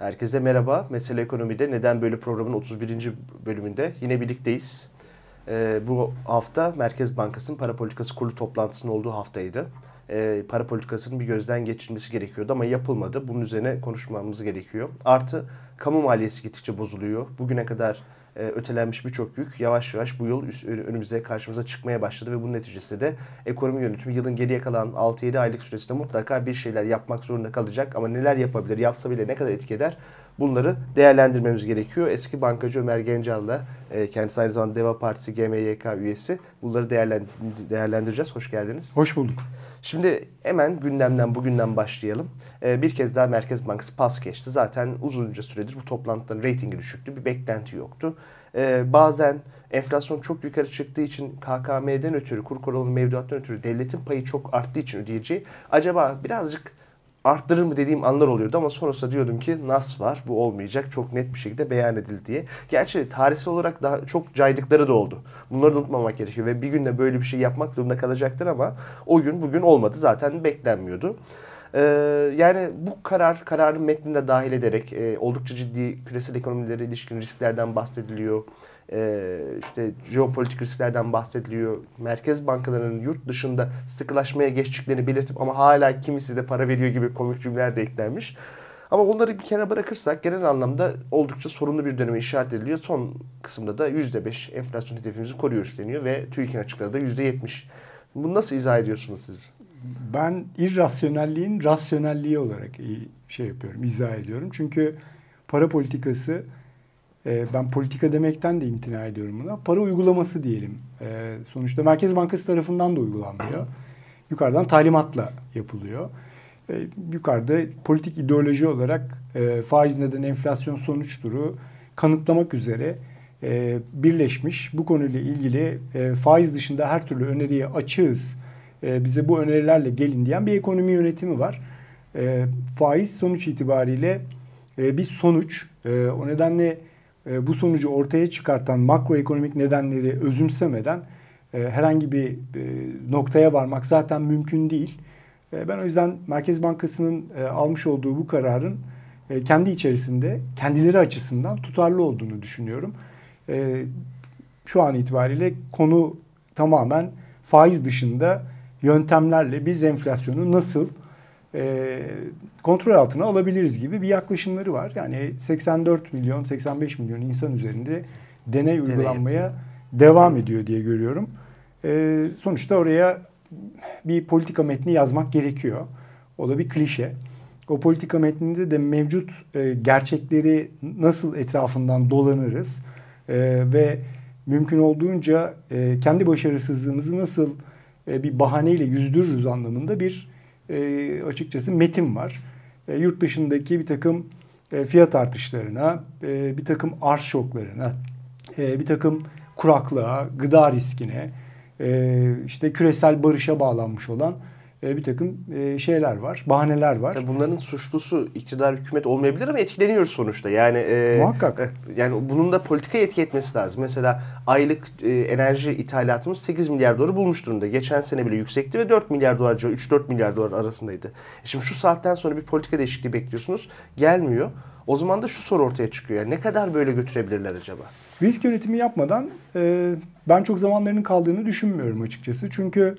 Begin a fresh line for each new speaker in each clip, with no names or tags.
Herkese merhaba. Mesele Ekonomi'de Neden Böyle programın 31. bölümünde yine birlikteyiz. Ee, bu hafta Merkez Bankası'nın para politikası kurulu toplantısının olduğu haftaydı. Ee, para politikasının bir gözden geçirilmesi gerekiyordu ama yapılmadı. Bunun üzerine konuşmamız gerekiyor. Artı kamu maliyesi gittikçe bozuluyor. Bugüne kadar e, ötelenmiş birçok yük yavaş yavaş bu yıl üst, önümüze karşımıza çıkmaya başladı ve bunun neticesinde de ekonomi yönetimi yılın geriye kalan 6-7 aylık süresinde mutlaka bir şeyler yapmak zorunda kalacak. Ama neler yapabilir, yapsa bile ne kadar etki eder bunları değerlendirmemiz gerekiyor. Eski bankacı Ömer Gencal'la e, kendisi aynı zamanda Deva Partisi GMYK üyesi bunları değerlendireceğiz. Hoş geldiniz.
Hoş bulduk.
Şimdi hemen gündemden bugünden başlayalım. Ee, bir kez daha Merkez Bankası pas geçti. Zaten uzunca süredir bu toplantıların reytingi düşüktü. Bir beklenti yoktu. Ee, bazen enflasyon çok yukarı çıktığı için KKM'den ötürü, kur korumalı mevduattan ötürü devletin payı çok arttığı için ödeyeceği acaba birazcık arttırır mı dediğim anlar oluyordu ama sonrasında diyordum ki nas var bu olmayacak çok net bir şekilde beyan edildi diye. Gerçi tarihsel olarak daha çok caydıkları da oldu. Bunları da unutmamak gerekiyor ve bir günde böyle bir şey yapmak durumunda kalacaktır ama o gün bugün olmadı zaten beklenmiyordu. Ee, yani bu karar, kararın metninde dahil ederek e, oldukça ciddi küresel ekonomilere ilişkin risklerden bahsediliyor e, işte jeopolitik risklerden bahsediliyor. Merkez bankalarının yurt dışında sıkılaşmaya geçtiklerini belirtip ama hala kimisi de para veriyor gibi komik cümleler de eklenmiş. Ama bunları bir kenara bırakırsak genel anlamda oldukça sorunlu bir döneme işaret ediliyor. Son kısımda da %5 enflasyon hedefimizi koruyoruz deniyor ve TÜİK'in açıkladığı %70. Bunu nasıl izah ediyorsunuz siz?
Ben irrasyonelliğin rasyonelliği olarak şey yapıyorum, izah ediyorum. Çünkü para politikası e, ben politika demekten de imtina ediyorum buna. Para uygulaması diyelim. E, sonuçta Merkez Bankası tarafından da uygulanmıyor. Yukarıdan talimatla yapılıyor. E, yukarıda politik ideoloji olarak e, faiz neden enflasyon sonuçturu kanıtlamak üzere e, birleşmiş. Bu konuyla ilgili e, faiz dışında her türlü öneriye açığız. Bize bu önerilerle gelin diyen bir ekonomi yönetimi var. Faiz sonuç itibariyle bir sonuç. O nedenle e, bu sonucu ortaya çıkartan makroekonomik nedenleri özümsemeden e, herhangi bir e, noktaya varmak zaten mümkün değil. Ben o yüzden Merkez Bankası'nın almış olduğu bu kararın kendi içerisinde kendileri açısından tutarlı olduğunu düşünüyorum. Şu an itibariyle konu tamamen faiz dışında yöntemlerle biz enflasyonu nasıl e, kontrol altına alabiliriz gibi bir yaklaşımları var. Yani 84 milyon, 85 milyon insan üzerinde deney uygulanmaya devam ediyor diye görüyorum. E, sonuçta oraya bir politika metni yazmak gerekiyor. O da bir klişe. O politika metninde de mevcut e, gerçekleri nasıl etrafından dolanırız e, ve mümkün olduğunca e, kendi başarısızlığımızı nasıl e, bir bahaneyle yüzdürürüz anlamında bir e, açıkçası metin var. E, yurt dışındaki bir takım e, fiyat artışlarına, bir takım arz şoklarına, bir takım kuraklığa, gıda riskine, işte küresel barışa bağlanmış olan e, bir takım e, şeyler var, bahaneler var.
Tabii bunların suçlusu iktidar hükümet olmayabilir ama etkileniyoruz sonuçta. Yani
e, muhakkak.
E, yani bunun da politika etki etmesi lazım. Mesela aylık e, enerji ithalatımız 8 milyar doları bulmuş durumda. Geçen sene bile yüksekti ve 4 milyar dolar 3-4 milyar dolar arasındaydı. Şimdi şu saatten sonra bir politika değişikliği bekliyorsunuz. Gelmiyor. O zaman da şu soru ortaya çıkıyor. Yani ne kadar böyle götürebilirler acaba?
Risk yönetimi yapmadan e, ben çok zamanlarının kaldığını düşünmüyorum açıkçası. Çünkü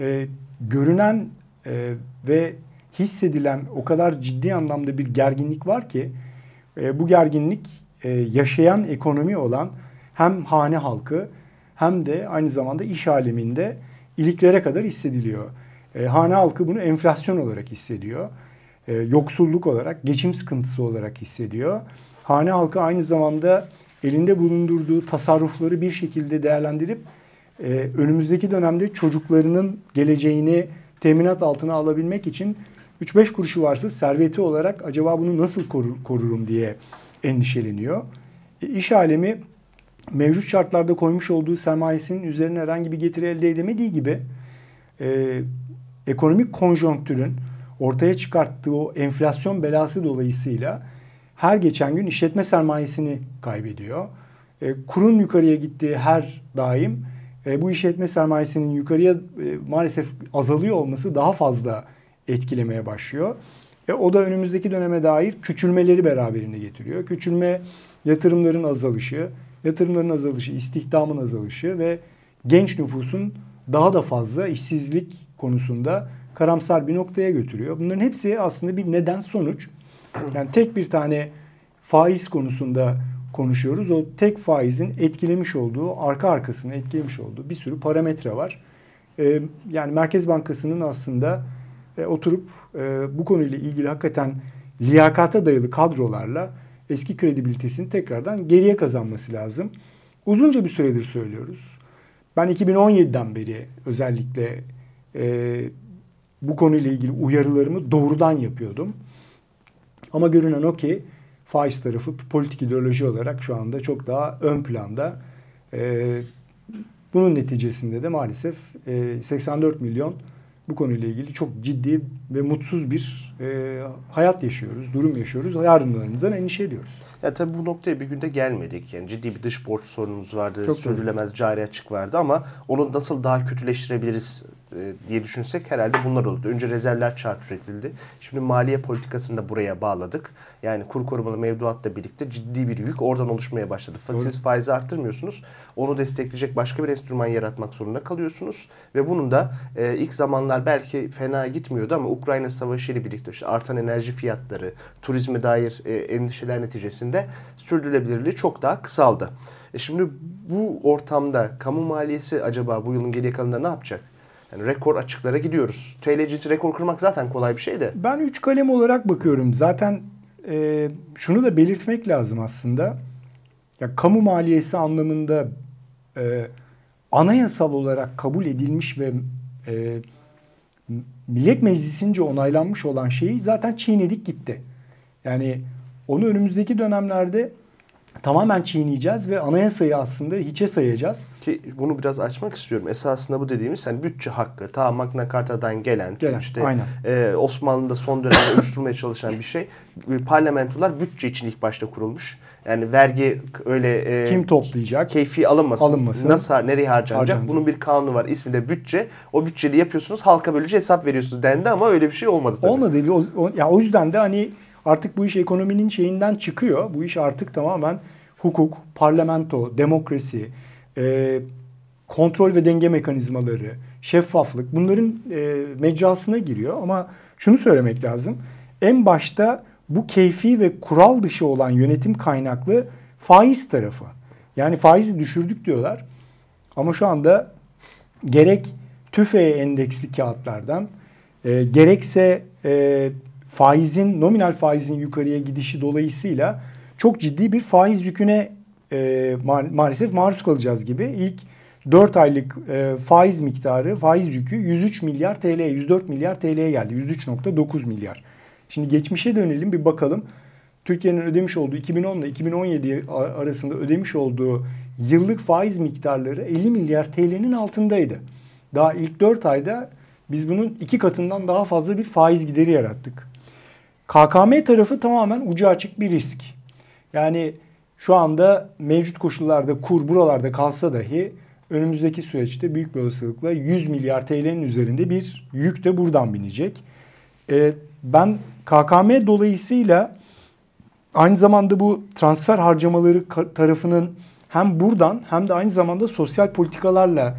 e, görünen e, ve hissedilen o kadar ciddi anlamda bir gerginlik var ki e, bu gerginlik e, yaşayan ekonomi olan hem hane halkı hem de aynı zamanda iş aleminde iliklere kadar hissediliyor. E, hane halkı bunu enflasyon olarak hissediyor. E, yoksulluk olarak, geçim sıkıntısı olarak hissediyor. Hane halkı aynı zamanda elinde bulundurduğu tasarrufları bir şekilde değerlendirip e, önümüzdeki dönemde çocuklarının geleceğini teminat altına alabilmek için 3-5 kuruşu varsa serveti olarak acaba bunu nasıl korur, korurum diye endişeleniyor. E, iş alemi mevcut şartlarda koymuş olduğu sermayesinin üzerine herhangi bir getiri elde edemediği gibi e, ekonomik konjonktürün ortaya çıkarttığı o enflasyon belası dolayısıyla her geçen gün işletme sermayesini kaybediyor. E, kurun yukarıya gittiği her daim e, bu işletme sermayesinin yukarıya e, maalesef azalıyor olması daha fazla etkilemeye başlıyor. E, o da önümüzdeki döneme dair küçülmeleri beraberinde getiriyor. Küçülme yatırımların azalışı, yatırımların azalışı, istihdamın azalışı ve genç nüfusun daha da fazla işsizlik konusunda karamsar bir noktaya götürüyor. Bunların hepsi aslında bir neden sonuç. Yani tek bir tane faiz konusunda konuşuyoruz. O tek faizin etkilemiş olduğu, arka arkasını etkilemiş olduğu bir sürü parametre var. Ee, yani Merkez Bankası'nın aslında e, oturup e, bu konuyla ilgili hakikaten liyakata dayalı kadrolarla eski kredibilitesini tekrardan geriye kazanması lazım. Uzunca bir süredir söylüyoruz. Ben 2017'den beri özellikle e, bu konuyla ilgili uyarılarımı doğrudan yapıyordum. Ama görünen o ki faiz tarafı politik ideoloji olarak şu anda çok daha ön planda. E, bunun neticesinde de maalesef e, 84 milyon bu konuyla ilgili çok ciddi ve mutsuz bir e, hayat yaşıyoruz, durum yaşıyoruz. Yarınlarımızdan endişe ediyoruz.
Ya tabii bu noktaya bir günde gelmedik. Yani ciddi bir dış borç sorunumuz vardı, çok sürdürülemez cari açık vardı ama onu nasıl daha kötüleştirebiliriz e, diye düşünsek herhalde bunlar oldu. Önce rezervler çarçur edildi. Şimdi maliye politikasını da buraya bağladık. Yani kur korumalı mevduatla birlikte ciddi bir yük oradan oluşmaya başladı. Siz faizi arttırmıyorsunuz. Onu destekleyecek başka bir enstrüman yaratmak zorunda kalıyorsunuz. Ve bunun da e, ilk zamanlar belki fena gitmiyordu ama Ukrayna Savaşı ile birlikte işte artan enerji fiyatları, turizme dair e, endişeler neticesinde sürdürülebilirliği çok daha kısaldı. E şimdi bu ortamda kamu maliyesi acaba bu yılın geriye kalanında ne yapacak? Yani rekor açıklara gidiyoruz. TL cinsi rekor kırmak zaten kolay bir şey de.
Ben üç kalem olarak bakıyorum. Zaten e, şunu da belirtmek lazım aslında. Ya kamu maliyesi anlamında e, anayasal olarak kabul edilmiş ve e, Millet Meclisi'nce onaylanmış olan şeyi zaten çiğnedik gitti. Yani onu önümüzdeki dönemlerde tamamen çiğneyeceğiz ve anayasayı aslında hiçe sayacağız.
Ki bunu biraz açmak istiyorum. Esasında bu dediğimiz hani bütçe hakkı, ta Magna Carta'dan gelen, gelen işte aynen. E, Osmanlı'da son dönemde oluşturmaya çalışan bir şey. Parlamentolar bütçe için ilk başta kurulmuş. Yani vergi öyle
e, kim toplayacak?
Keyfi alınmasın. Alınmasın. Nasıl nereye harcanacak? Harcanacak. Bunun bir kanunu var. İsmi de bütçe. O bütçeyi yapıyorsunuz. Halka böylece hesap veriyorsunuz dendi ama öyle bir şey olmadı tabii.
Olmadı. O, o, ya o yüzden de hani Artık bu iş ekonominin şeyinden çıkıyor. Bu iş artık tamamen hukuk, parlamento, demokrasi, e, kontrol ve denge mekanizmaları, şeffaflık bunların e, mecrasına giriyor. Ama şunu söylemek lazım. En başta bu keyfi ve kural dışı olan yönetim kaynaklı faiz tarafı. Yani faizi düşürdük diyorlar. Ama şu anda gerek TÜFE endeksli kağıtlardan e, gerekse e, faizin nominal faizin yukarıya gidişi dolayısıyla çok ciddi bir faiz yüküne e, ma maalesef maruz kalacağız gibi. İlk 4 aylık e, faiz miktarı, faiz yükü 103 milyar TL, 104 milyar TL'ye geldi. 103.9 milyar. Şimdi geçmişe dönelim bir bakalım. Türkiye'nin ödemiş olduğu 2010 ile 2017 arasında ödemiş olduğu yıllık faiz miktarları 50 milyar TL'nin altındaydı. Daha ilk 4 ayda biz bunun iki katından daha fazla bir faiz gideri yarattık. KKM tarafı tamamen ucu açık bir risk. Yani şu anda mevcut koşullarda kur buralarda kalsa dahi önümüzdeki süreçte büyük bir olasılıkla 100 milyar TL'nin üzerinde bir yük de buradan binecek. Ee, ben KKM dolayısıyla aynı zamanda bu transfer harcamaları tarafının hem buradan hem de aynı zamanda sosyal politikalarla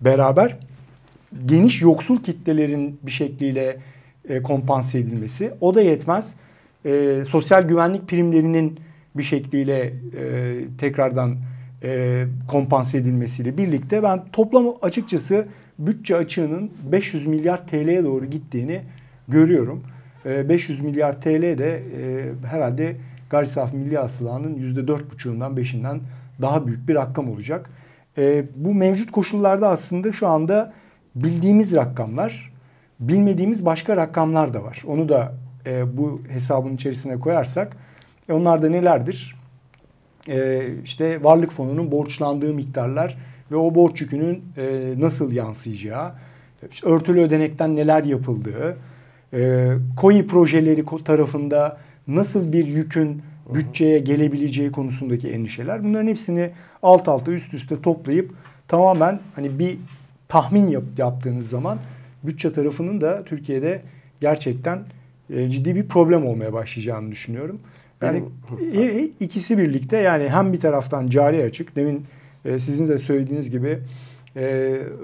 beraber geniş yoksul kitlelerin bir şekliyle e, kompanse edilmesi. O da yetmez. E, sosyal güvenlik primlerinin bir şekliyle e, tekrardan e, kompanse edilmesiyle birlikte ben toplam açıkçası bütçe açığının 500 milyar TL'ye doğru gittiğini görüyorum. E, 500 milyar TL de e, herhalde gayri safi milli hasılanın %4,5'undan 5'inden daha büyük bir rakam olacak. E, bu mevcut koşullarda aslında şu anda bildiğimiz rakamlar bilmediğimiz başka rakamlar da var. Onu da e, bu hesabın içerisine koyarsak e, onlar da nelerdir? E, işte varlık fonunun borçlandığı miktarlar ve o borç yükünün e, nasıl yansıyacağı, işte örtülü ödenekten neler yapıldığı, e, COI projeleri tarafında nasıl bir yükün bütçeye gelebileceği konusundaki endişeler. Bunların hepsini alt alta üst üste toplayıp tamamen hani bir tahmin yap, yaptığınız zaman bütçe tarafının da Türkiye'de gerçekten e, ciddi bir problem olmaya başlayacağını düşünüyorum. Yani Benim... ikisi birlikte yani hem bir taraftan cari açık demin e, sizin de söylediğiniz gibi e,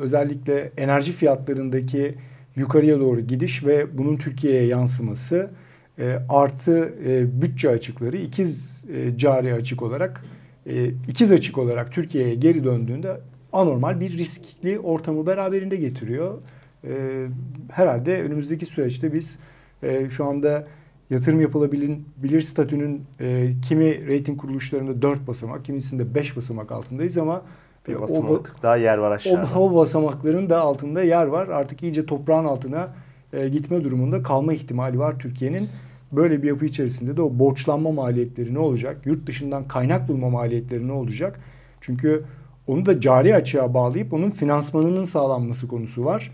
özellikle enerji fiyatlarındaki yukarıya doğru gidiş ve bunun Türkiye'ye yansıması e, artı e, bütçe açıkları ikiz e, cari açık olarak e, ikiz açık olarak Türkiye'ye geri döndüğünde anormal bir riskli ortamı beraberinde getiriyor. E, herhalde önümüzdeki süreçte biz e, şu anda yatırım yapılabilir statünün e, kimi reyting kuruluşlarında 4 basamak, kimisinde 5 basamak altındayız ama
bir e, basamak o, daha yer var aşağıda.
O, o basamakların da altında yer var. Artık iyice toprağın altına e, gitme durumunda kalma ihtimali var Türkiye'nin. Böyle bir yapı içerisinde de o borçlanma maliyetleri ne olacak? Yurt dışından kaynak bulma maliyetleri ne olacak? Çünkü onu da cari açığa bağlayıp onun finansmanının sağlanması konusu var.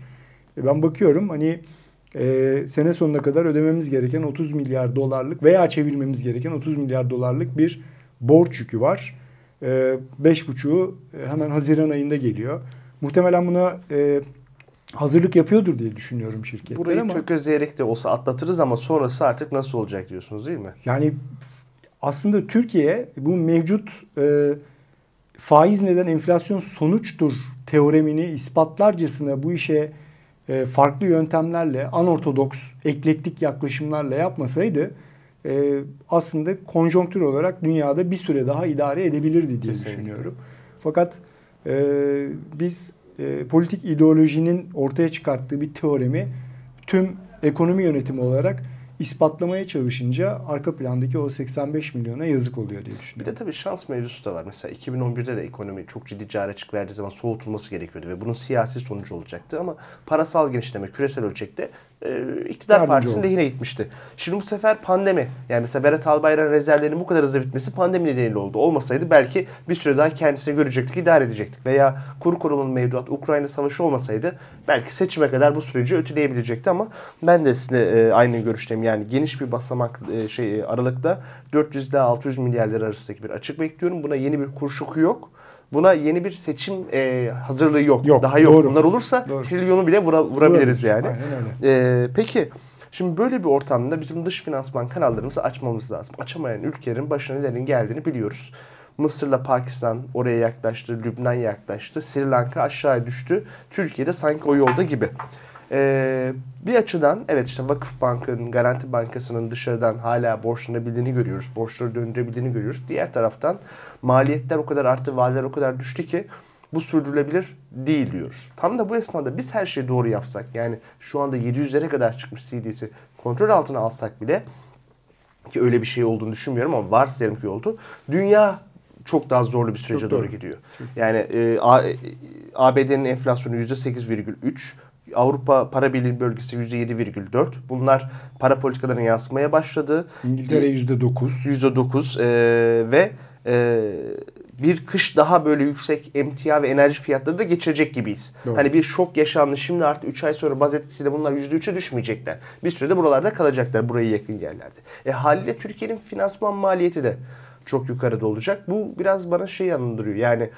E ben bakıyorum hani e, sene sonuna kadar ödememiz gereken 30 milyar dolarlık veya çevirmemiz gereken 30 milyar dolarlık bir borç yükü var. E, beş buçuğu e, hemen Haziran ayında geliyor. Muhtemelen buna e, hazırlık yapıyordur diye düşünüyorum şirketler
Burayı ama... tökezleyerek de olsa atlatırız ama sonrası artık nasıl olacak diyorsunuz değil mi?
Yani aslında Türkiye bu mevcut e, faiz neden enflasyon sonuçtur teoremini ispatlarcasına bu işe e, farklı yöntemlerle, anortodoks, eklektik yaklaşımlarla yapmasaydı e, aslında konjonktür olarak dünyada bir süre daha idare edebilirdi diye Kesinlikle. düşünüyorum. Fakat e, biz e, politik ideolojinin ortaya çıkarttığı bir teoremi tüm ekonomi yönetimi olarak ispatlamaya çalışınca arka plandaki o 85 milyona yazık oluyor diye düşünüyorum.
Bir de tabii şans mevzusu da var. Mesela 2011'de de ekonomi çok ciddi cari açık verdiği zaman soğutulması gerekiyordu ve bunun siyasi sonucu olacaktı ama parasal genişleme küresel ölçekte iktidar Yardımcı partisinin oldu. lehine gitmişti. Şimdi bu sefer pandemi. Yani mesela Berat Albayrak'ın rezervlerinin bu kadar hızlı bitmesi pandemi nedeniyle oldu. Olmasaydı belki bir süre daha kendisini görecektik, idare edecektik. Veya kuru korumalı mevduat, Ukrayna savaşı olmasaydı belki seçime kadar bu süreci ötüleyebilecekti ama ben de sizinle e, aynı görüşteyim. Yani geniş bir basamak e, şey e, aralıkta 400 ile 600 milyar lira arasındaki bir açık bekliyorum. Buna yeni bir kur şoku yok. Buna yeni bir seçim e, hazırlığı yok. yok Daha yok. Doğru. Bunlar olursa doğru. trilyonu bile vura, vurabiliriz yani. Aynen öyle. E, peki şimdi böyle bir ortamda bizim dış finansman kanallarımızı açmamız lazım. Açamayan ülkelerin başına nelerin geldiğini biliyoruz. Mısır'la Pakistan oraya yaklaştı, Lübnan yaklaştı, Sri Lanka aşağıya düştü. Türkiye'de sanki o yolda gibi. Ee, bir açıdan evet işte Vakıf Bank'ın, Garanti Bankası'nın dışarıdan hala borçlanabildiğini görüyoruz. Borçları döndürebildiğini görüyoruz. Diğer taraftan maliyetler o kadar arttı, valiler o kadar düştü ki bu sürdürülebilir değil diyoruz. Tam da bu esnada biz her şeyi doğru yapsak yani şu anda 700'lere kadar çıkmış CD'si kontrol altına alsak bile ki öyle bir şey olduğunu düşünmüyorum ama varsayalım ki oldu. Dünya çok daha zorlu bir sürece çok doğru, doğru gidiyor. Yani e, ABD'nin enflasyonu %8,3, Avrupa Para Birliği bölgesi %7,4. Bunlar para politikalarına yansımaya başladı.
İngiltere %9.
%9 e, ve e, bir kış daha böyle yüksek emtia ve enerji fiyatları da geçirecek gibiyiz. Doğru. Hani bir şok yaşandı. Şimdi artık 3 ay sonra baz etkisiyle bunlar %3'e düşmeyecekler. Bir sürede buralarda kalacaklar. Buraya yakın yerlerde. E haliyle Türkiye'nin finansman maliyeti de çok yukarıda olacak. Bu biraz bana şey andırıyor. Yani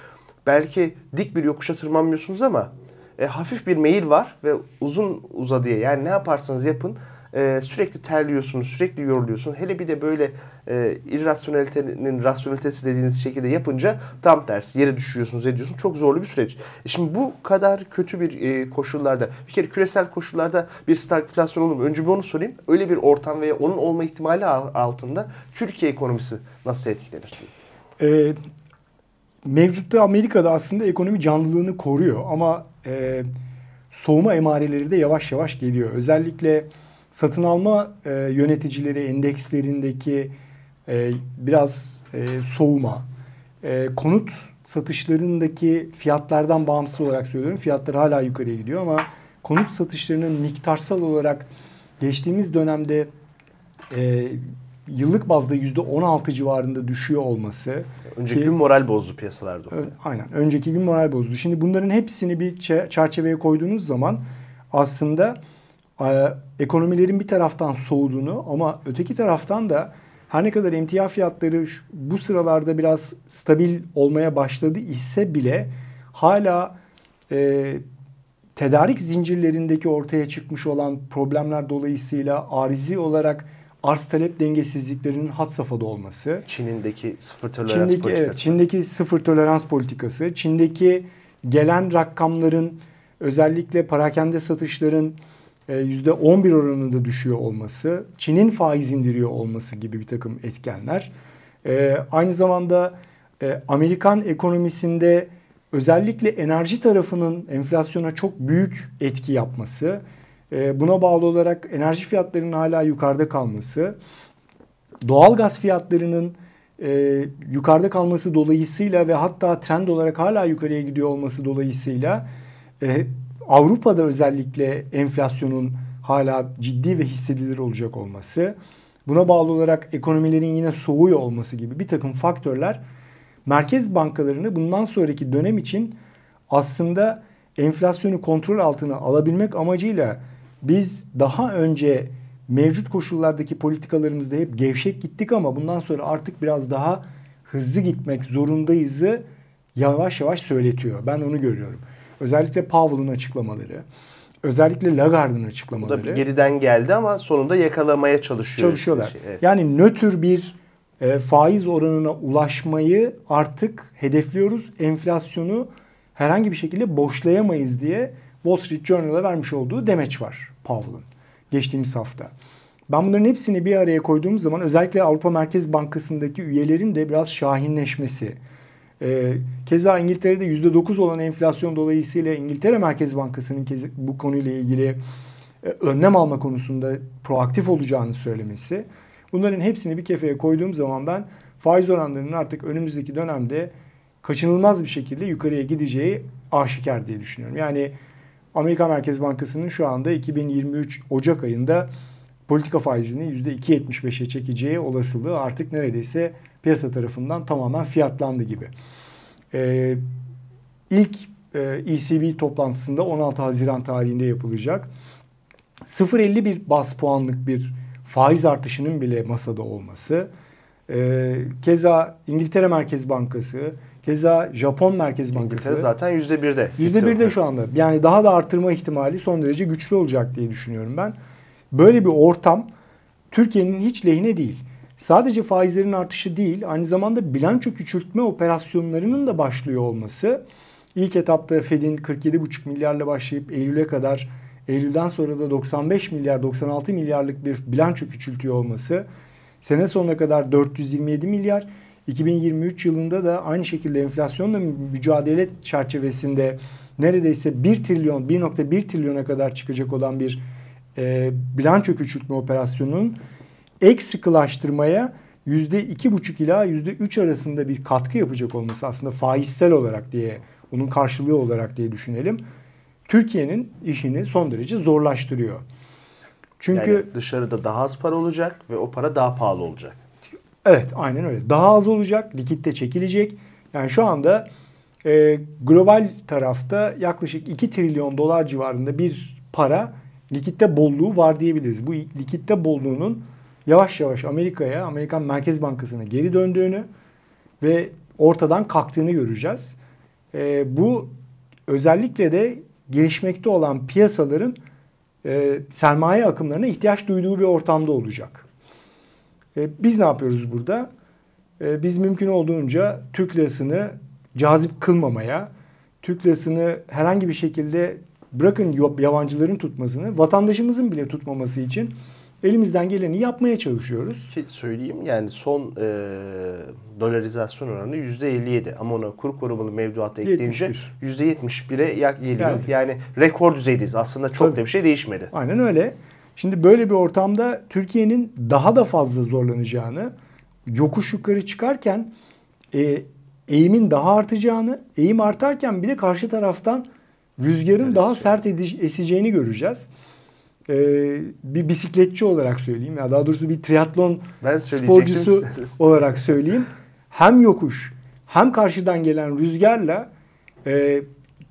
belki dik bir yokuşa tırmanmıyorsunuz ama e, hafif bir meyil var ve uzun uzadıya yani ne yaparsanız yapın e, sürekli terliyorsunuz, sürekli yoruluyorsunuz. Hele bir de böyle e, irrasyonelitenin rasyonelitesi dediğiniz şekilde yapınca tam tersi yere düşüyorsunuz, ediyorsunuz. Çok zorlu bir süreç. E şimdi bu kadar kötü bir e, koşullarda, bir kere küresel koşullarda bir stagflasyon olur mu? Önce bir onu sorayım. Öyle bir ortam veya onun olma ihtimali altında Türkiye ekonomisi nasıl etkilenir?
E, mevcutta Amerika'da aslında ekonomi canlılığını koruyor ama e, soğuma emareleri de yavaş yavaş geliyor. Özellikle satın alma e, yöneticileri endekslerindeki e, biraz e, soğuma, e, konut satışlarındaki fiyatlardan bağımsız olarak söylüyorum. Fiyatlar hala yukarıya gidiyor ama konut satışlarının miktarsal olarak geçtiğimiz dönemde e, yıllık bazda yüzde 16 civarında düşüyor olması.
Önceki ki, gün moral bozdu piyasalarda.
Aynen. Önceki gün moral bozdu. Şimdi bunların hepsini bir çerçeveye koyduğunuz zaman aslında e, ekonomilerin bir taraftan soğuduğunu ama öteki taraftan da her ne kadar emtia fiyatları bu sıralarda biraz stabil olmaya başladı ise bile hala e, tedarik zincirlerindeki ortaya çıkmış olan problemler dolayısıyla arizi olarak arz talep dengesizliklerinin had safhada olması.
Çin'indeki sıfır tolerans
Çin'deki,
politikası.
Evet, Çin'deki sıfır tolerans politikası. Çin'deki gelen rakamların özellikle parakende satışların %11 e, oranında düşüyor olması, Çin'in faiz indiriyor olması gibi bir takım etkenler. E, aynı zamanda e, Amerikan ekonomisinde özellikle enerji tarafının enflasyona çok büyük etki yapması, buna bağlı olarak enerji fiyatlarının hala yukarıda kalması, doğal gaz fiyatlarının yukarıda kalması dolayısıyla ve hatta trend olarak hala yukarıya gidiyor olması dolayısıyla Avrupa'da özellikle enflasyonun hala ciddi ve hissedilir olacak olması, buna bağlı olarak ekonomilerin yine soğuyor olması gibi bir takım faktörler merkez bankalarını bundan sonraki dönem için aslında enflasyonu kontrol altına alabilmek amacıyla biz daha önce mevcut koşullardaki politikalarımızda hep gevşek gittik ama bundan sonra artık biraz daha hızlı gitmek zorundayızı yavaş yavaş söyletiyor. Ben onu görüyorum. Özellikle Powell'ın açıklamaları, özellikle Lagarde'ın açıklamaları.
Bu da geriden geldi ama sonunda yakalamaya çalışıyor.
Çalışıyorlar. Şey. Evet. Yani nötr bir e, faiz oranına ulaşmayı artık hedefliyoruz. Enflasyonu herhangi bir şekilde boşlayamayız diye Wall Street Journal'a vermiş olduğu demeç var Powell'ın geçtiğimiz hafta. Ben bunların hepsini bir araya koyduğum zaman özellikle Avrupa Merkez Bankası'ndaki üyelerin de biraz şahinleşmesi, e, keza İngiltere'de %9 olan enflasyon dolayısıyla İngiltere Merkez Bankası'nın bu konuyla ilgili e, önlem alma konusunda proaktif olacağını söylemesi. Bunların hepsini bir kefeye koyduğum zaman ben faiz oranlarının artık önümüzdeki dönemde kaçınılmaz bir şekilde yukarıya gideceği aşikar diye düşünüyorum. Yani Amerika Merkez Bankası'nın şu anda 2023 Ocak ayında politika faizini %2.75'e çekeceği olasılığı artık neredeyse piyasa tarafından tamamen fiyatlandı gibi. Ee, ilk e, ECB toplantısında 16 Haziran tarihinde yapılacak. 0.50 bir bas puanlık bir faiz artışının bile masada olması. Ee, keza İngiltere Merkez Bankası, keza Japon Merkez Bankası.
İngiltere zaten %1'de.
%1'de şu anda. Yani daha da artırma ihtimali son derece güçlü olacak diye düşünüyorum ben. Böyle bir ortam Türkiye'nin hiç lehine değil. Sadece faizlerin artışı değil, aynı zamanda bilanço küçültme operasyonlarının da başlıyor olması. İlk etapta Fed'in 47,5 milyarla başlayıp Eylül'e kadar, Eylül'den sonra da 95 milyar, 96 milyarlık bir bilanço küçültüyor olması. Sene sonuna kadar 427 milyar, 2023 yılında da aynı şekilde enflasyonla mücadele çerçevesinde neredeyse 1 trilyon, 1.1 trilyona kadar çıkacak olan bir e, bilanço küçültme operasyonunun ek sıkılaştırmaya %2,5 ila %3 arasında bir katkı yapacak olması aslında faizsel olarak diye bunun karşılığı olarak diye düşünelim. Türkiye'nin işini son derece zorlaştırıyor.
Çünkü yani dışarıda daha az para olacak ve o para daha pahalı olacak.
Evet, aynen öyle. Daha az olacak, likitte çekilecek. Yani şu anda e, global tarafta yaklaşık 2 trilyon dolar civarında bir para likitte bolluğu var diyebiliriz. Bu likitte bolluğunun yavaş yavaş Amerika'ya, Amerikan Merkez Bankası'na geri döndüğünü ve ortadan kalktığını göreceğiz. E, bu özellikle de gelişmekte olan piyasaların e, sermaye akımlarına ihtiyaç duyduğu bir ortamda olacak. E, biz ne yapıyoruz burada? E, biz mümkün olduğunca Türk lirasını cazip kılmamaya, Türk lirasını herhangi bir şekilde bırakın yabancıların tutmasını, vatandaşımızın bile tutmaması için elimizden geleni yapmaya çalışıyoruz.
Ki söyleyeyim yani son e, dolarizasyon oranı %57 ama ona kur korumalı mevduatta ekleyince %71'e geliyor. Yani, yani rekor düzeydeyiz. Aslında çok Tabii. da bir şey değişmedi.
Aynen öyle. Şimdi böyle bir ortamda Türkiye'nin daha da fazla zorlanacağını, yokuş yukarı çıkarken e, eğimin daha artacağını, eğim artarken bir de karşı taraftan rüzgarın daha sert eseceğini göreceğiz. E, bir bisikletçi olarak söyleyeyim ya daha doğrusu bir triatlon ben sporcusu olarak söyleyeyim. Hem yokuş hem karşıdan gelen rüzgarla e,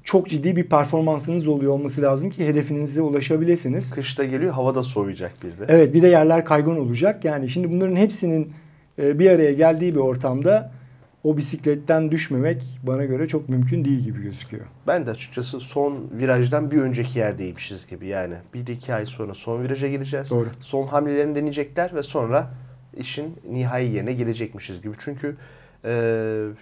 çok ciddi bir performansınız oluyor olması lazım ki hedefinize ulaşabilirsiniz.
Kışta geliyor hava da soğuyacak bir de.
Evet bir de yerler kaygan olacak. Yani şimdi bunların hepsinin e, bir araya geldiği bir ortamda o bisikletten düşmemek bana göre çok mümkün değil gibi gözüküyor.
Ben de açıkçası son virajdan bir önceki yerdeymişiz gibi yani. Bir iki ay sonra son viraja geleceğiz.
Doğru.
Son hamlelerini deneyecekler ve sonra işin nihai yerine gelecekmişiz gibi. Çünkü e,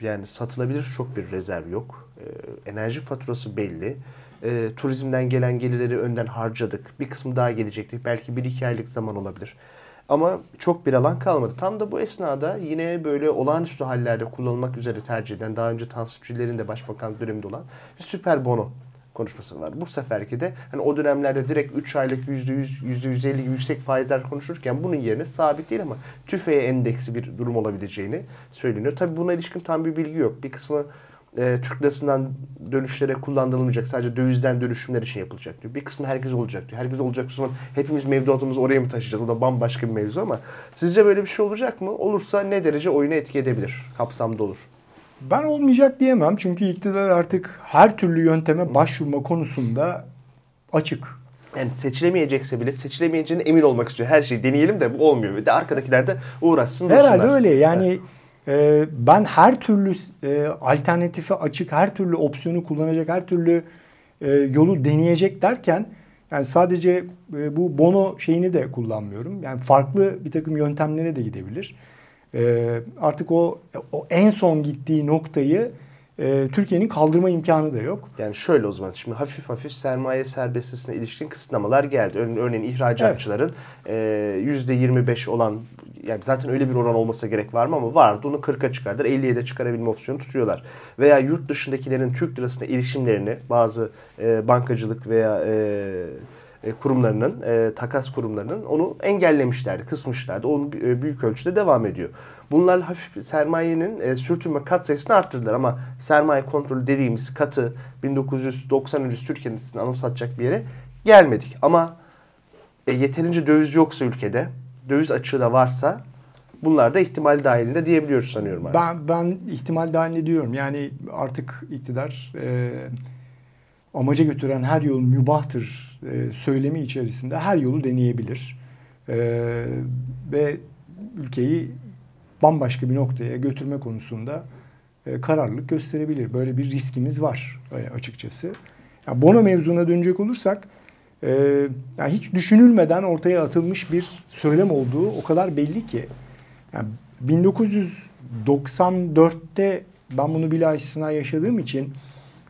yani satılabilir çok bir rezerv yok. E, enerji faturası belli. E, turizmden gelen gelirleri önden harcadık. Bir kısmı daha gelecekti. Belki bir iki aylık zaman olabilir. Ama çok bir alan kalmadı. Tam da bu esnada yine böyle olağanüstü hallerde kullanılmak üzere tercih eden, daha önce Tansu de başbakan döneminde olan bir süper bono konuşması var. Bu seferki de hani o dönemlerde direkt 3 aylık %100, %150 gibi yüksek faizler konuşurken bunun yerine sabit değil ama tüfeğe endeksi bir durum olabileceğini söyleniyor. Tabii buna ilişkin tam bir bilgi yok. Bir kısmı e, Türk lirasından dönüşlere kullandırılmayacak. Sadece dövizden dönüşümler için yapılacak diyor. Bir kısmı herkes olacak diyor. Herkes olacak o zaman hepimiz mevduatımızı oraya mı taşıyacağız? O da bambaşka bir mevzu ama sizce böyle bir şey olacak mı? Olursa ne derece oyunu etki edebilir? Kapsamda olur.
Ben olmayacak diyemem. Çünkü iktidar artık her türlü yönteme başvurma konusunda açık.
Yani seçilemeyecekse bile seçilemeyeceğine emin olmak istiyor. Her şeyi deneyelim de bu olmuyor. Ve de arkadakiler de uğraşsın
Herhalde öyle. Yani evet. e, ben her türlü e, alternatife açık, her türlü opsiyonu kullanacak, her türlü e, yolu deneyecek derken yani sadece e, bu bono şeyini de kullanmıyorum. Yani farklı bir takım yöntemlere de gidebilir. E, artık o o en son gittiği noktayı e, Türkiye'nin kaldırma imkanı da yok.
Yani şöyle o zaman şimdi hafif hafif sermaye serbestlisine ilişkin kısıtlamalar geldi. Örneğin ihracatçıların evet. e, %25 olan yani zaten öyle bir oran olmasa gerek var mı ama vardı onu 40'a çıkardır 50'ye de çıkarabilme opsiyonu tutuyorlar. Veya yurt dışındakilerin Türk lirasına erişimlerini bazı e, bankacılık veya e, e, kurumlarının, e, takas kurumlarının onu engellemişlerdi, kısmışlardı. Onun e, büyük ölçüde devam ediyor. Bunlarla hafif sermayenin e, sürtünme kat sayısını arttırdılar ama sermaye kontrolü dediğimiz katı 1990 öncesi Türkiye'nin anımsatacak bir yere gelmedik. Ama yeterince döviz yoksa ülkede, döviz açığı da varsa bunlar da ihtimal dahilinde diyebiliyoruz sanıyorum.
Artık. Ben ben ihtimal dahilinde diyorum. Yani artık iktidar e, amaca götüren her yol mübahtır e, söylemi içerisinde her yolu deneyebilir. E, ve ülkeyi bambaşka bir noktaya götürme konusunda e, kararlılık gösterebilir. Böyle bir riskimiz var e, açıkçası. Yani Bono mevzuna dönecek olursak e, yani hiç düşünülmeden ortaya atılmış bir söylem olduğu o kadar belli ki. Yani 1994'te ben bunu bilhassa yaşadığım için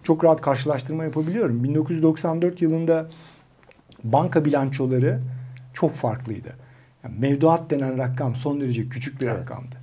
çok rahat karşılaştırma yapabiliyorum. 1994 yılında banka bilançoları çok farklıydı. Yani mevduat denen rakam son derece küçük bir evet. rakamdı.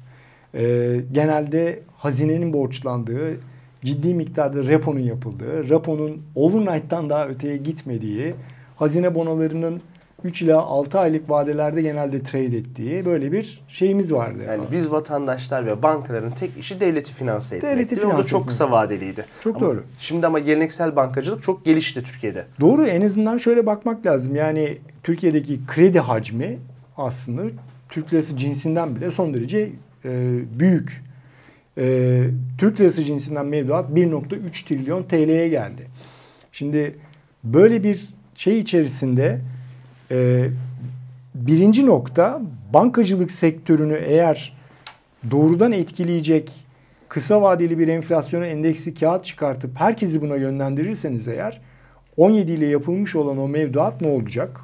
Ee, genelde hazinenin borçlandığı, ciddi miktarda reponun yapıldığı, reponun overnight'tan daha öteye gitmediği, hazine bonolarının 3 ila 6 aylık vadelerde genelde trade ettiği böyle bir şeyimiz vardı.
Yani biz vatandaşlar ve bankaların tek işi devleti finanse etmek. Devleti finanse o da çok kısa vadeliydi.
Çok ama doğru.
Şimdi ama geleneksel bankacılık çok gelişti Türkiye'de.
Doğru en azından şöyle bakmak lazım. Yani Türkiye'deki kredi hacmi aslında Türk lirası cinsinden bile son derece e, büyük. E, Türk lirası cinsinden mevduat 1.3 trilyon TL'ye geldi. Şimdi böyle bir şey içerisinde ee, birinci nokta bankacılık sektörünü eğer doğrudan etkileyecek kısa vadeli bir enflasyona endeksi kağıt çıkartıp herkesi buna yönlendirirseniz eğer 17 ile yapılmış olan o mevduat ne olacak?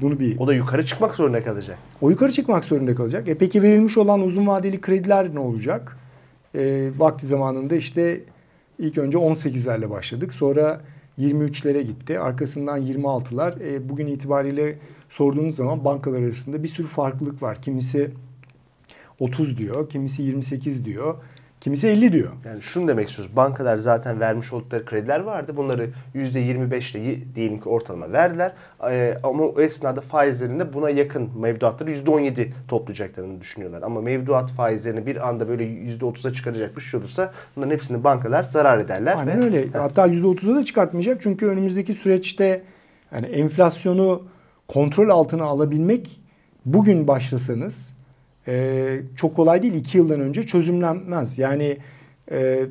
Bunu bir O da yukarı çıkmak zorunda kalacak.
O yukarı çıkmak zorunda kalacak. E peki verilmiş olan uzun vadeli krediler ne olacak? E, vakti zamanında işte ilk önce 18'lerle başladık. Sonra 23'lere gitti. Arkasından 26'lar. E, bugün itibariyle sorduğunuz zaman bankalar arasında bir sürü farklılık var. Kimisi 30 diyor, kimisi 28 diyor. Kimisi 50 diyor.
Yani şunu demek istiyoruz. Bankalar zaten vermiş oldukları krediler vardı. Bunları %25 ile diyelim ki ortalama verdiler. Ee, ama o esnada faizlerinde buna yakın mevduatları %17 toplayacaklarını düşünüyorlar. Ama mevduat faizlerini bir anda böyle %30'a çıkaracak bir şey olursa bunların hepsini bankalar zarar ederler.
Aynen ve, öyle. Hatta %30'a da çıkartmayacak. Çünkü önümüzdeki süreçte yani enflasyonu kontrol altına alabilmek bugün başlasanız e, çok kolay değil. iki yıldan önce çözümlenmez. Yani e,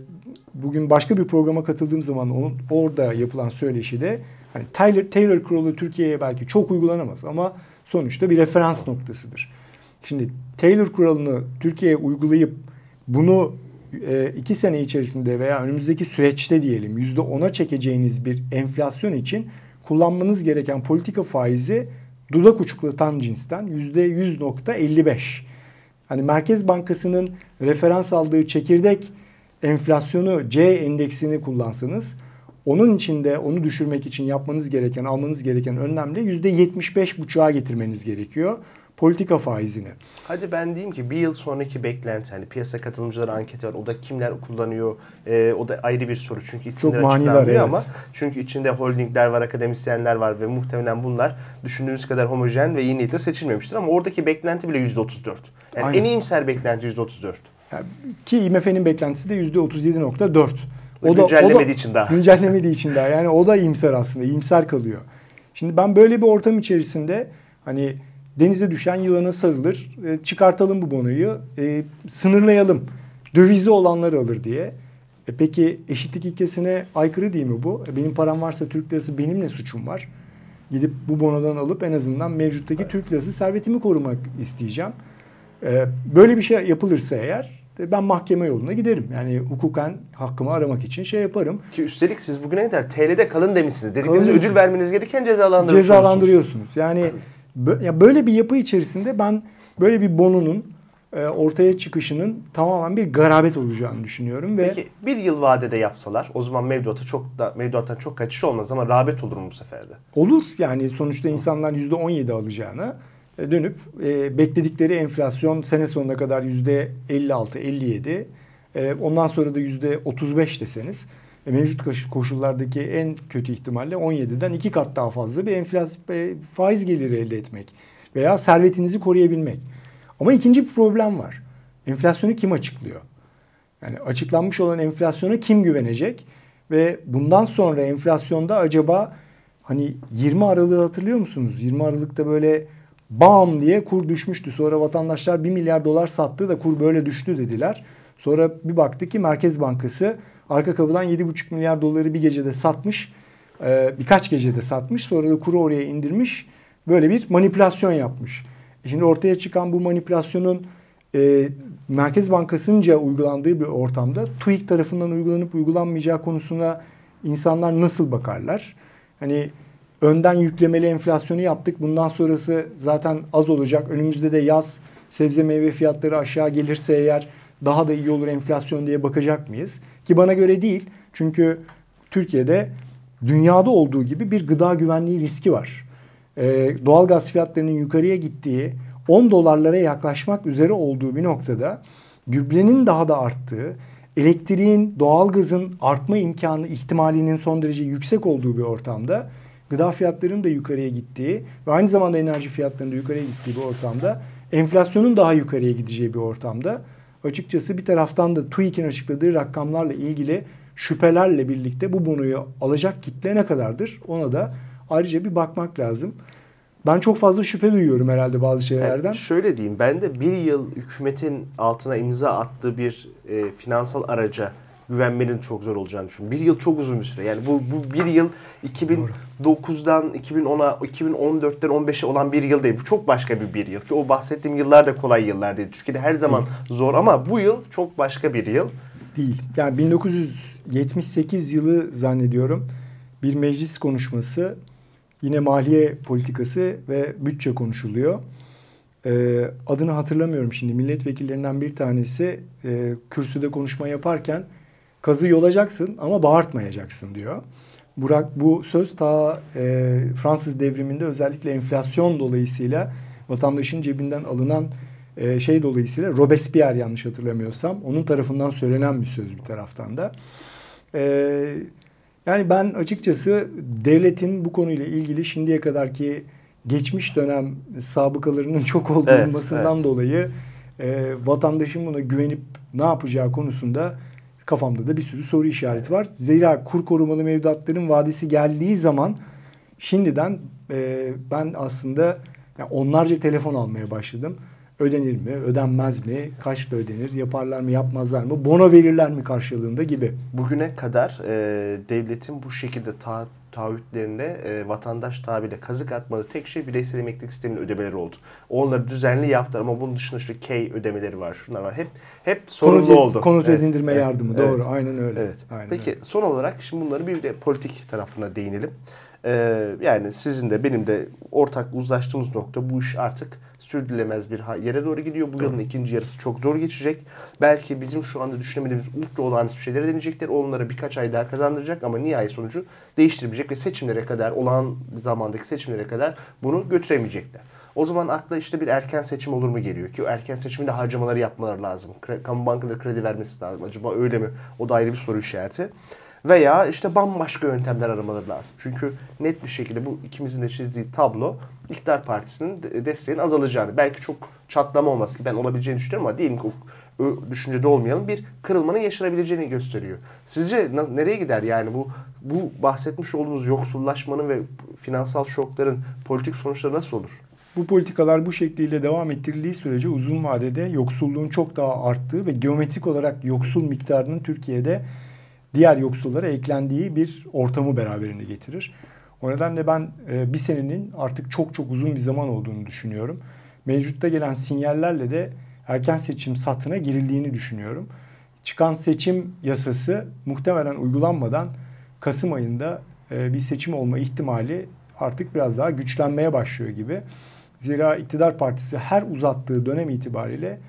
bugün başka bir programa katıldığım zaman onun, orada yapılan söyleşide hani Taylor, Taylor kuralı Türkiye'ye belki çok uygulanamaz ama sonuçta bir referans noktasıdır. Şimdi Taylor kuralını Türkiye'ye uygulayıp bunu e, iki sene içerisinde veya önümüzdeki süreçte diyelim yüzde ona çekeceğiniz bir enflasyon için kullanmanız gereken politika faizi dudak uçuklatan cinsten yüzde 100.55. Hani Merkez Bankası'nın referans aldığı çekirdek enflasyonu C endeksini kullansanız onun içinde onu düşürmek için yapmanız gereken, almanız gereken önlemle %75,5'a getirmeniz gerekiyor politika faizini.
Hadi ben diyeyim ki bir yıl sonraki beklenti hani piyasa katılımcıları anketi var. O da kimler kullanıyor? E, o da ayrı bir soru. Çünkü isimler
Çok
açıklanmıyor
evet.
ama çünkü içinde holdingler var, akademisyenler var ve muhtemelen bunlar düşündüğünüz kadar homojen ve iyi niyetle seçilmemiştir ama oradaki beklenti bile %34. Yani
Aynen.
en iyimser beklenti %34.
Yani ki IMF'nin beklentisi de %37.4.
Ve güncellemediği için daha.
Güncellemediği için daha. Yani o da iyimser aslında. iyimser kalıyor. Şimdi ben böyle bir ortam içerisinde hani denize düşen yılana sarılır. E, çıkartalım bu bonoyu. E, sınırlayalım. Dövizi olanlar alır diye. E, peki eşitlik ilkesine aykırı değil mi bu? E, benim param varsa Türk lirası benim ne suçum var? Gidip bu bonodan alıp en azından mevcuttaki evet. Türk lirası servetimi korumak isteyeceğim. E, böyle bir şey yapılırsa eğer e, ben mahkeme yoluna giderim. Yani hukuken hakkımı aramak için şey yaparım.
Ki üstelik siz bugüne kadar TL'de kalın demişsiniz. Dedikleriniz ödül vermeniz gereken cezalandırıyorsunuz.
Cezalandırıyorsunuz. Yani ya böyle bir yapı içerisinde ben böyle bir bonunun e, ortaya çıkışının tamamen bir garabet olacağını düşünüyorum ve
Peki bir yıl vadede yapsalar o zaman mevduata çok da mevduattan çok kaçış olmaz ama rağbet olur mu bu sefer de?
Olur. Yani sonuçta insanlar %17 alacağına e, dönüp e, bekledikleri enflasyon sene sonuna kadar %56 57 e, ondan sonra da %35 deseniz mevcut koşullardaki en kötü ihtimalle 17'den iki kat daha fazla bir enflasyon e, faiz geliri elde etmek veya servetinizi koruyabilmek. Ama ikinci bir problem var. Enflasyonu kim açıklıyor? Yani açıklanmış olan enflasyona kim güvenecek? Ve bundan sonra enflasyonda acaba hani 20 Aralık'ı hatırlıyor musunuz? 20 Aralık'ta böyle bam diye kur düşmüştü. Sonra vatandaşlar 1 milyar dolar sattı da kur böyle düştü dediler. Sonra bir baktı ki Merkez Bankası arka kapıdan 7,5 milyar doları bir gecede satmış. E, birkaç gecede satmış. Sonra da kuru oraya indirmiş. Böyle bir manipülasyon yapmış. E şimdi ortaya çıkan bu manipülasyonun e, Merkez Bankası'nca uygulandığı bir ortamda TÜİK tarafından uygulanıp uygulanmayacağı konusuna insanlar nasıl bakarlar? Hani önden yüklemeli enflasyonu yaptık. Bundan sonrası zaten az olacak. Önümüzde de yaz sebze meyve fiyatları aşağı gelirse eğer daha da iyi olur enflasyon diye bakacak mıyız? Ki bana göre değil. Çünkü Türkiye'de dünyada olduğu gibi bir gıda güvenliği riski var. Ee, doğal gaz fiyatlarının yukarıya gittiği 10 dolarlara yaklaşmak üzere olduğu bir noktada gübrenin daha da arttığı, elektriğin, doğalgazın artma imkanı ihtimalinin son derece yüksek olduğu bir ortamda gıda fiyatlarının da yukarıya gittiği ve aynı zamanda enerji fiyatlarının da yukarıya gittiği bir ortamda enflasyonun daha yukarıya gideceği bir ortamda açıkçası bir taraftan da TÜİK'in açıkladığı rakamlarla ilgili şüphelerle birlikte bu bonoyu alacak kitle ne kadardır? Ona da ayrıca bir bakmak lazım. Ben çok fazla şüphe duyuyorum herhalde bazı şeylerden. Yani
şöyle diyeyim ben de bir yıl hükümetin altına imza attığı bir e, finansal araca güvenmenin çok zor olacağını düşünüyorum. Bir yıl çok uzun bir süre. Yani bu, bu bir yıl 2009'dan 2010'a, 2014'ten 15'e olan bir yıl değil. Bu çok başka bir bir yıl. Ki o bahsettiğim yıllar da kolay yıllar değil. Türkiye'de her zaman zor ama bu yıl çok başka bir yıl.
Değil. Yani 1978 yılı zannediyorum bir meclis konuşması yine maliye politikası ve bütçe konuşuluyor. Ee, adını hatırlamıyorum şimdi milletvekillerinden bir tanesi e, kürsüde konuşma yaparken kazı yolacaksın ama bağırtmayacaksın diyor. Burak bu söz ta e, Fransız devriminde özellikle enflasyon dolayısıyla vatandaşın cebinden alınan e, şey dolayısıyla Robespierre yanlış hatırlamıyorsam onun tarafından söylenen bir söz bir taraftan da. E, yani ben açıkçası devletin bu konuyla ilgili şimdiye kadarki geçmiş dönem sabıkalarının çok olduğu evet, olmasından evet. dolayı e, vatandaşın buna güvenip ne yapacağı konusunda kafamda da bir sürü soru işareti var. Zira kur korumalı mevduatların vadesi geldiği zaman şimdiden e, ben aslında yani onlarca telefon almaya başladım. Ödenir mi, ödenmez mi, kaçta ödenir, yaparlar mı, yapmazlar mı, bono verirler mi karşılığında gibi.
Bugüne kadar e, devletin bu şekilde ta taahhütlerinde e, vatandaş tabiriyle kazık atmadığı tek şey bireysel emeklilik sisteminin ödemeleri oldu. Onları düzenli yaptılar ama bunun dışında işte K ödemeleri var, şunlar var. Hep hep sorunlu
konut,
oldu.
Konut
evet.
edindirme
evet.
yardımı
evet.
doğru aynen öyle.
Evet.
Aynen
Peki
öyle.
son olarak şimdi bunları bir de politik tarafına değinelim. Ee, yani sizin de benim de ortak uzlaştığımız nokta bu iş artık sürdürülemez bir yere doğru gidiyor. Bu yılın ikinci yarısı çok zor geçecek. Belki bizim şu anda düşünemediğimiz ultra olağanüstü şeylere deneyecekler. Onlara birkaç ay daha kazandıracak ama nihai sonucu değiştirmeyecek ve seçimlere kadar, olan zamandaki seçimlere kadar bunu götüremeyecekler. O zaman akla işte bir erken seçim olur mu geliyor ki o erken seçimde harcamaları yapmaları lazım. Kamu bankaları kredi vermesi lazım. Acaba öyle mi? O da ayrı bir soru işareti. Veya işte bambaşka yöntemler aramaları lazım. Çünkü net bir şekilde bu ikimizin de çizdiği tablo iktidar partisinin de- desteğinin azalacağını. Belki çok çatlama olmaz ki ben olabileceğini düşünüyorum ama diyelim ki düşüncede olmayalım bir kırılmanın yaşanabileceğini gösteriyor. Sizce nereye gider yani bu bu bahsetmiş olduğumuz yoksullaşmanın ve finansal şokların politik sonuçları nasıl olur?
Bu politikalar bu şekliyle devam ettirildiği sürece uzun vadede yoksulluğun çok daha arttığı ve geometrik olarak yoksul miktarının Türkiye'de diğer yoksullara eklendiği bir ortamı beraberinde getirir. O nedenle ben e, bir senenin artık çok çok uzun bir zaman olduğunu düşünüyorum. Mevcutta gelen sinyallerle de erken seçim satına girildiğini düşünüyorum. Çıkan seçim yasası muhtemelen uygulanmadan Kasım ayında e, bir seçim olma ihtimali artık biraz daha güçlenmeye başlıyor gibi. Zira iktidar partisi her uzattığı dönem itibariyle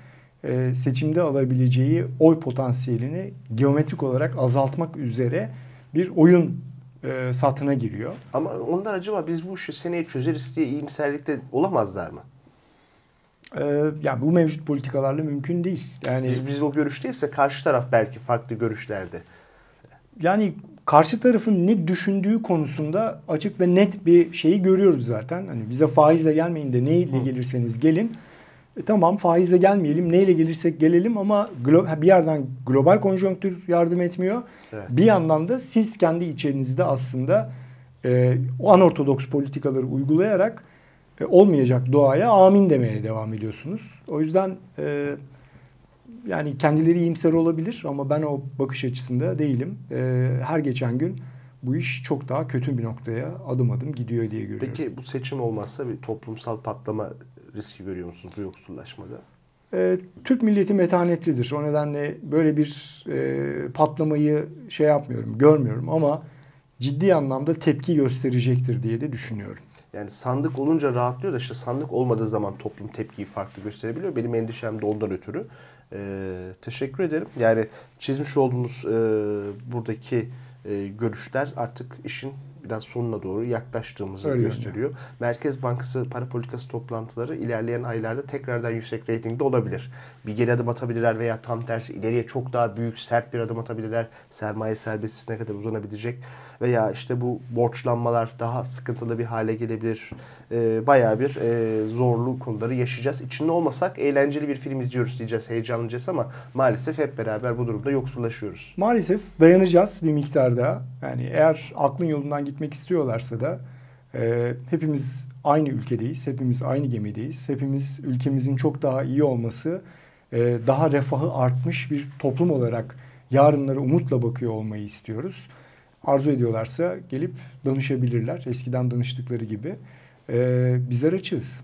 e, seçimde alabileceği oy potansiyelini geometrik olarak azaltmak üzere bir oyun e, satına giriyor.
Ama onlar acaba biz bu işi seneye çözeriz diye iyimserlikte olamazlar mı?
E, yani bu mevcut politikalarla mümkün değil. Yani
Biz biz o görüşteyse karşı taraf belki farklı görüşlerde.
yani karşı tarafın ne düşündüğü konusunda açık ve net bir şeyi görüyoruz zaten. Hani bize faizle gelmeyin de neyle gelirseniz gelin. E, tamam faizle gelmeyelim. Neyle gelirsek gelelim ama bir yerden global konjonktür yardım etmiyor.
Evet.
Bir yandan da siz kendi içerinizde aslında e, o anortodoks politikaları uygulayarak e, olmayacak doğaya amin demeye devam ediyorsunuz. O yüzden e, yani kendileri iyimser olabilir ama ben o bakış açısında değilim. E, her geçen gün bu iş çok daha kötü bir noktaya adım adım gidiyor diye görüyorum.
Peki bu seçim olmazsa bir toplumsal patlama riski görüyor musunuz bu yoksullaşmada?
E, Türk milleti metanetlidir. O nedenle böyle bir e, patlamayı şey yapmıyorum, görmüyorum ama ciddi anlamda tepki gösterecektir diye de düşünüyorum.
Yani sandık olunca rahatlıyor da işte sandık olmadığı zaman toplum tepkiyi farklı gösterebiliyor. Benim endişem de ondan ötürü. Ee, teşekkür ederim. Yani çizmiş olduğumuz e, buradaki e, görüşler artık işin biraz sonuna doğru yaklaştığımızı
Öyle
gösteriyor. Merkez Bankası para politikası toplantıları ilerleyen aylarda tekrardan yüksek reytingde olabilir. Bir geri adım atabilirler veya tam tersi ileriye çok daha büyük sert bir adım atabilirler. Sermaye serbestisine kadar uzanabilecek veya işte bu borçlanmalar daha sıkıntılı bir hale gelebilir. Ee, bayağı bir e, zorlu konuları yaşayacağız. İçinde olmasak eğlenceli bir film izliyoruz diyeceğiz, heyecanlanacağız ama maalesef hep beraber bu durumda yoksullaşıyoruz.
Maalesef dayanacağız bir miktarda. Yani eğer aklın yolundan gitmek istiyorlarsa da e, hepimiz aynı ülkedeyiz, hepimiz aynı gemideyiz. Hepimiz ülkemizin çok daha iyi olması, e, daha refahı artmış bir toplum olarak yarınlara umutla bakıyor olmayı istiyoruz. Arzu ediyorlarsa gelip danışabilirler. Eskiden danıştıkları gibi. E, bizler açığız.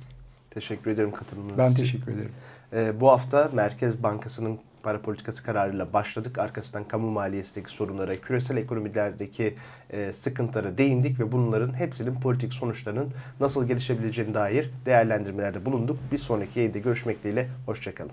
Teşekkür ederim katılımınız
Ben
için.
teşekkür ederim.
Ee, bu hafta Merkez Bankası'nın para politikası kararıyla başladık. Arkasından kamu maliyesindeki sorunlara, küresel ekonomilerdeki e, sıkıntılara değindik ve bunların hepsinin politik sonuçlarının nasıl gelişebileceğine dair değerlendirmelerde bulunduk. Bir sonraki yayında görüşmek dileğiyle. Hoşçakalın.